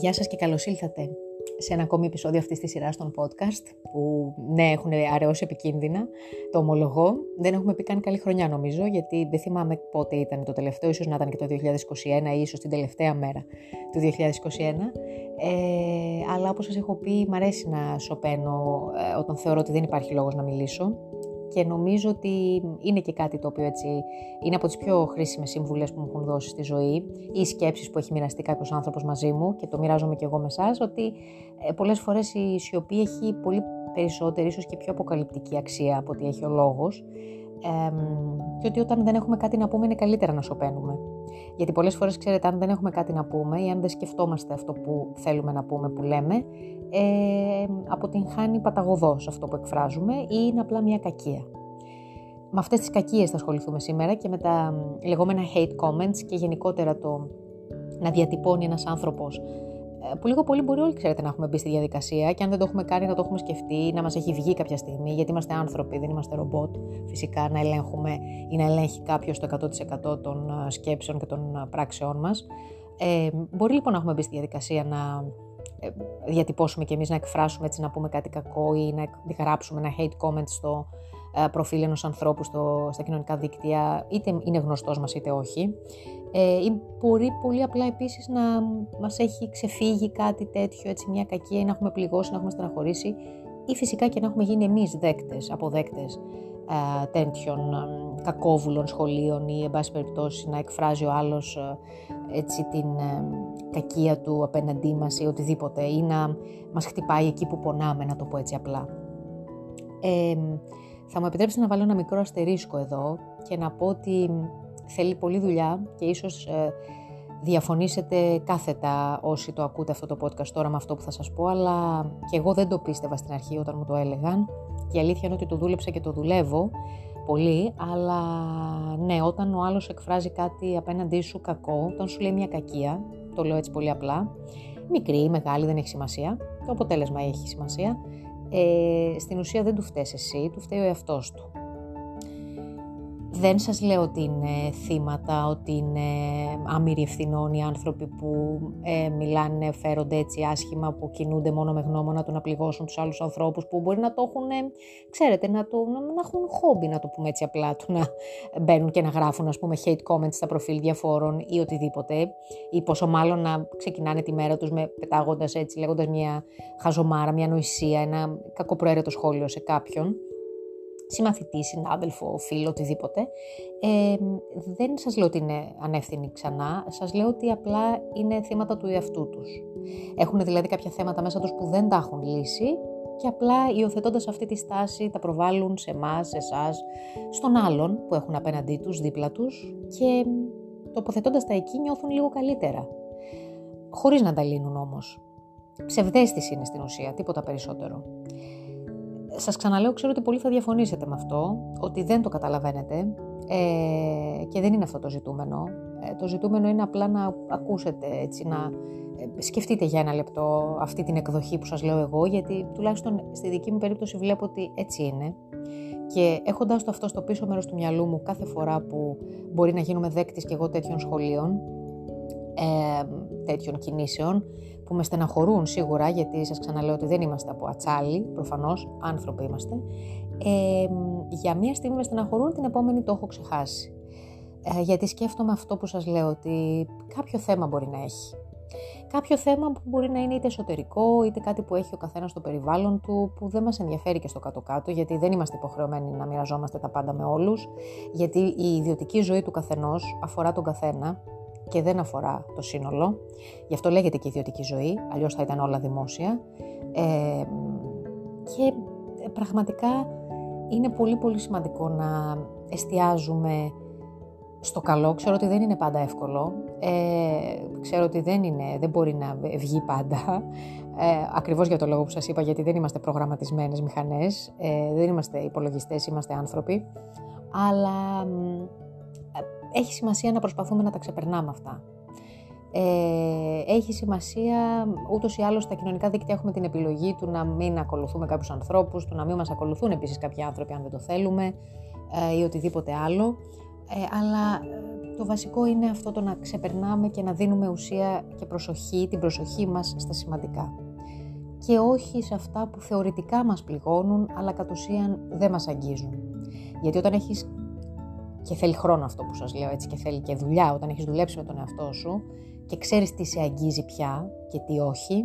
Γεια σας και καλώς ήλθατε σε ένα ακόμη επεισόδιο αυτής της σειράς των podcast που ναι έχουν αραιώσει επικίνδυνα, το ομολογώ. Δεν έχουμε πει καν καλή χρονιά νομίζω γιατί δεν θυμάμαι πότε ήταν το τελευταίο, ίσως να ήταν και το 2021 ή ίσως την τελευταία μέρα του 2021. Ε, αλλά όπως σας έχω πει μ' αρέσει να σωπαίνω ε, όταν θεωρώ ότι δεν υπάρχει λόγος να μιλήσω και νομίζω ότι είναι και κάτι το οποίο έτσι είναι από τις πιο χρήσιμες συμβουλές που μου έχουν δώσει στη ζωή ή σκέψεις που έχει μοιραστεί κάποιος άνθρωπος μαζί μου και το μοιράζομαι και εγώ με εσάς ότι ε, πολλές φορές η σιωπή έχει πολύ περισσότερη ίσως και πιο αποκαλυπτική αξία από ότι έχει ο λόγος ε, και ότι όταν δεν έχουμε κάτι να πούμε είναι καλύτερα να σωπαίνουμε. Γιατί πολλές φορές ξέρετε αν δεν έχουμε κάτι να πούμε ή αν δεν σκεφτόμαστε αυτό που θέλουμε να πούμε που λέμε ε, αποτυγχάνει παταγωδός αυτό που εκφράζουμε ή είναι απλά μια κακία. Με αυτές τις κακίες θα ασχοληθούμε σήμερα και με τα λεγόμενα hate comments και γενικότερα το να διατυπώνει ένας άνθρωπος ε, που λίγο πολύ μπορεί όλοι ξέρετε να έχουμε μπει στη διαδικασία και αν δεν το έχουμε κάνει να το έχουμε σκεφτεί, να μας έχει βγει κάποια στιγμή, γιατί είμαστε άνθρωποι, δεν είμαστε ρομπότ, φυσικά να ελέγχουμε ή να ελέγχει κάποιος το 100% των ε, σκέψεων και των ε, πράξεών μας. Ε, μπορεί λοιπόν να έχουμε μπει στη διαδικασία να διατυπώσουμε και εμείς να εκφράσουμε έτσι να πούμε κάτι κακό ή να γράψουμε ένα hate comment στο προφίλ ενός ανθρώπου στο, στα κοινωνικά δίκτυα, είτε είναι γνωστός μας είτε όχι. Ε, ή μπορεί πολύ απλά επίσης να μας έχει ξεφύγει κάτι τέτοιο, έτσι μια κακία ή να έχουμε πληγώσει, να έχουμε στεναχωρήσει ή φυσικά και να έχουμε γίνει εμείς δέκτες, αποδέκτες ε, τέτοιων ε, κακόβουλων σχολείων ή εν πάση περιπτώσει να εκφράζει ο άλλος ε, έτσι την κακία του απέναντί μας ή οτιδήποτε ή να μας χτυπάει εκεί που πονάμε, να το πω έτσι απλά. θα μου επιτρέψετε να βάλω ένα μικρό αστερίσκο εδώ και να πω ότι θέλει πολλή δουλειά και ίσως ε, διαφωνήσετε κάθετα όσοι το ακούτε αυτό το podcast τώρα με αυτό που θα σας πω, αλλά και εγώ δεν το πίστευα στην αρχή όταν μου το έλεγαν και η αλήθεια είναι ότι το δούλεψα και το δουλεύω πολύ, αλλά ναι, όταν ο άλλος εκφράζει κάτι απέναντί σου κακό, όταν σου λέει μια κακία, το λέω έτσι πολύ απλά, μικρή ή μεγάλη δεν έχει σημασία, το αποτέλεσμα έχει σημασία, ε, στην ουσία δεν του φταίς εσύ, του φταίει ο εαυτός του. Δεν σας λέω ότι είναι θύματα, ότι είναι άμυροι ευθυνών οι άνθρωποι που ε, μιλάνε, φέρονται έτσι άσχημα, που κινούνται μόνο με γνώμονα του να πληγώσουν τους άλλους ανθρώπους, που μπορεί να το έχουν, ξέρετε, να, το, να, να έχουν χόμπι, να το πούμε έτσι απλά, του να μπαίνουν και να γράφουν, ας πούμε, hate comments στα προφίλ διαφόρων ή οτιδήποτε, ή πόσο μάλλον να ξεκινάνε τη μέρα τους με πετάγοντας έτσι, λέγοντας μια χαζομάρα, μια νοησία, ένα κακοπροαίρετο σχόλιο σε κάποιον συμμαθητή, συνάδελφο, φίλο, οτιδήποτε, ε, δεν σας λέω ότι είναι ανεύθυνοι ξανά, σας λέω ότι απλά είναι θύματα του εαυτού τους. Έχουν δηλαδή κάποια θέματα μέσα τους που δεν τα έχουν λύσει και απλά υιοθετώντας αυτή τη στάση τα προβάλλουν σε εμάς, σε εσάς, στον άλλον που έχουν απέναντί τους, δίπλα τους και τοποθετώντας τα εκεί νιώθουν λίγο καλύτερα. Χωρίς να τα λύνουν όμως. Ψευδέστηση είναι στην ουσία, τίποτα περισσότερο σας ξαναλέω, ξέρω ότι πολλοί θα διαφωνήσετε με αυτό, ότι δεν το καταλαβαίνετε ε, και δεν είναι αυτό το ζητούμενο. Ε, το ζητούμενο είναι απλά να ακούσετε, έτσι, να ε, σκεφτείτε για ένα λεπτό αυτή την εκδοχή που σας λέω εγώ, γιατί τουλάχιστον στη δική μου περίπτωση βλέπω ότι έτσι είναι. Και έχοντας το αυτό στο πίσω μέρος του μυαλού μου κάθε φορά που μπορεί να γίνουμε δέκτης και εγώ τέτοιων σχολείων, ε, τέτοιων κινήσεων, που με στεναχωρούν σίγουρα, γιατί σας ξαναλέω ότι δεν είμαστε από ατσάλι, προφανώς άνθρωποι είμαστε, ε, για μία στιγμή με στεναχωρούν, την επόμενη το έχω ξεχάσει. Ε, γιατί σκέφτομαι αυτό που σας λέω, ότι κάποιο θέμα μπορεί να έχει. Κάποιο θέμα που μπορεί να είναι είτε εσωτερικό, είτε κάτι που έχει ο καθένας στο περιβάλλον του, που δεν μας ενδιαφέρει και στο κάτω-κάτω, γιατί δεν είμαστε υποχρεωμένοι να μοιραζόμαστε τα πάντα με όλους, γιατί η ιδιωτική ζωή του καθενός αφορά τον καθένα και δεν αφορά το σύνολο. Γι' αυτό λέγεται και ιδιωτική ζωή, αλλιώς θα ήταν όλα δημόσια. Ε, και πραγματικά είναι πολύ πολύ σημαντικό να εστιάζουμε στο καλό. Ξέρω ότι δεν είναι πάντα εύκολο. Ε, ξέρω ότι δεν, είναι, δεν μπορεί να βγει πάντα. Ε, ακριβώς για το λόγο που σας είπα, γιατί δεν είμαστε προγραμματισμένες μηχανές. Ε, δεν είμαστε υπολογιστές, είμαστε άνθρωποι. Αλλά έχει σημασία να προσπαθούμε να τα ξεπερνάμε αυτά. Ε, έχει σημασία, ούτως ή άλλως στα κοινωνικά δίκτυα έχουμε την επιλογή του να μην ακολουθούμε κάποιους ανθρώπους, του να μην μας ακολουθούν επίσης κάποιοι άνθρωποι αν δεν το θέλουμε ε, ή οτιδήποτε άλλο. Ε, αλλά το βασικό είναι αυτό το να ξεπερνάμε και να δίνουμε ουσία και προσοχή, την προσοχή μας στα σημαντικά. Και όχι σε αυτά που θεωρητικά μας πληγώνουν, αλλά κατ' ουσίαν δεν μας αγγίζουν. Γιατί όταν έχεις, και θέλει χρόνο αυτό που σας λέω έτσι, και θέλει και δουλειά, όταν έχεις δουλέψει με τον εαυτό σου και ξέρεις τι σε αγγίζει πια και τι όχι,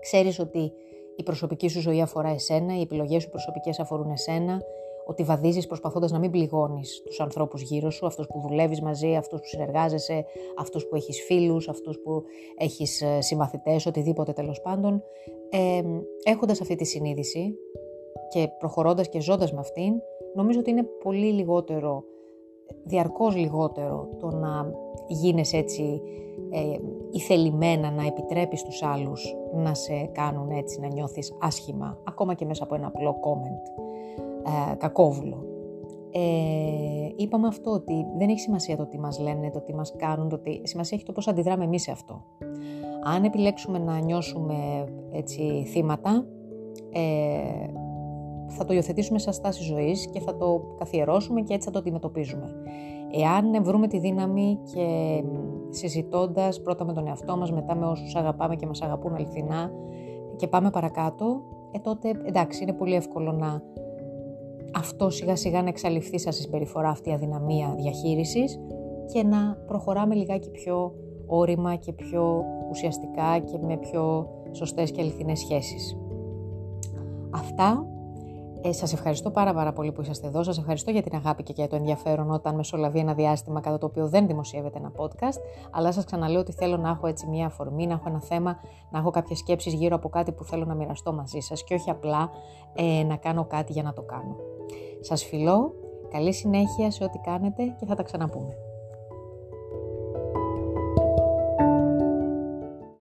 ξέρεις ότι η προσωπική σου ζωή αφορά εσένα, οι επιλογές σου προσωπικές αφορούν εσένα, ότι βαδίζεις προσπαθώντας να μην πληγώνεις τους ανθρώπους γύρω σου, αυτούς που δουλεύεις μαζί, αυτούς που συνεργάζεσαι, αυτούς που έχεις φίλους, αυτούς που έχεις ε, συμμαθητές, οτιδήποτε τέλος πάντων. Ε, Έχοντας αυτή τη συνείδηση και προχωρώντας και ζώντας με αυτήν, νομίζω ότι είναι πολύ λιγότερο, διαρκώς λιγότερο το να γίνεσαι έτσι ε, ηθελημένα να επιτρέπεις τους άλλους να σε κάνουν έτσι να νιώθεις άσχημα, ακόμα και μέσα από ένα απλό comment ε, κακόβουλο. Ε, είπαμε αυτό ότι δεν έχει σημασία το τι μας λένε, το τι μας κάνουν, το τι... σημασία έχει το πώς αντιδράμε εμείς σε αυτό. Αν επιλέξουμε να νιώσουμε έτσι θύματα, ε, θα το υιοθετήσουμε σαν στάση ζωής και θα το καθιερώσουμε και έτσι θα το αντιμετωπίζουμε. Εάν βρούμε τη δύναμη και συζητώντας πρώτα με τον εαυτό μας, μετά με όσους αγαπάμε και μας αγαπούν αληθινά και πάμε παρακάτω, ε, τότε εντάξει είναι πολύ εύκολο να αυτό σιγά σιγά να εξαλειφθεί σαν συμπεριφορά αυτή η αδυναμία διαχείρισης και να προχωράμε λιγάκι πιο όρημα και πιο ουσιαστικά και με πιο σωστές και αληθινές σχέσεις. Αυτά ε, σας ευχαριστώ πάρα πάρα πολύ που είσαστε εδώ. Σας ευχαριστώ για την αγάπη και για το ενδιαφέρον όταν μεσολαβεί ένα διάστημα κατά το οποίο δεν δημοσιεύεται ένα podcast. Αλλά σας ξαναλέω ότι θέλω να έχω έτσι μία αφορμή, να έχω ένα θέμα, να έχω κάποιες σκέψεις γύρω από κάτι που θέλω να μοιραστώ μαζί σας και όχι απλά ε, να κάνω κάτι για να το κάνω. Σας φιλώ, καλή συνέχεια σε ό,τι κάνετε και θα τα ξαναπούμε.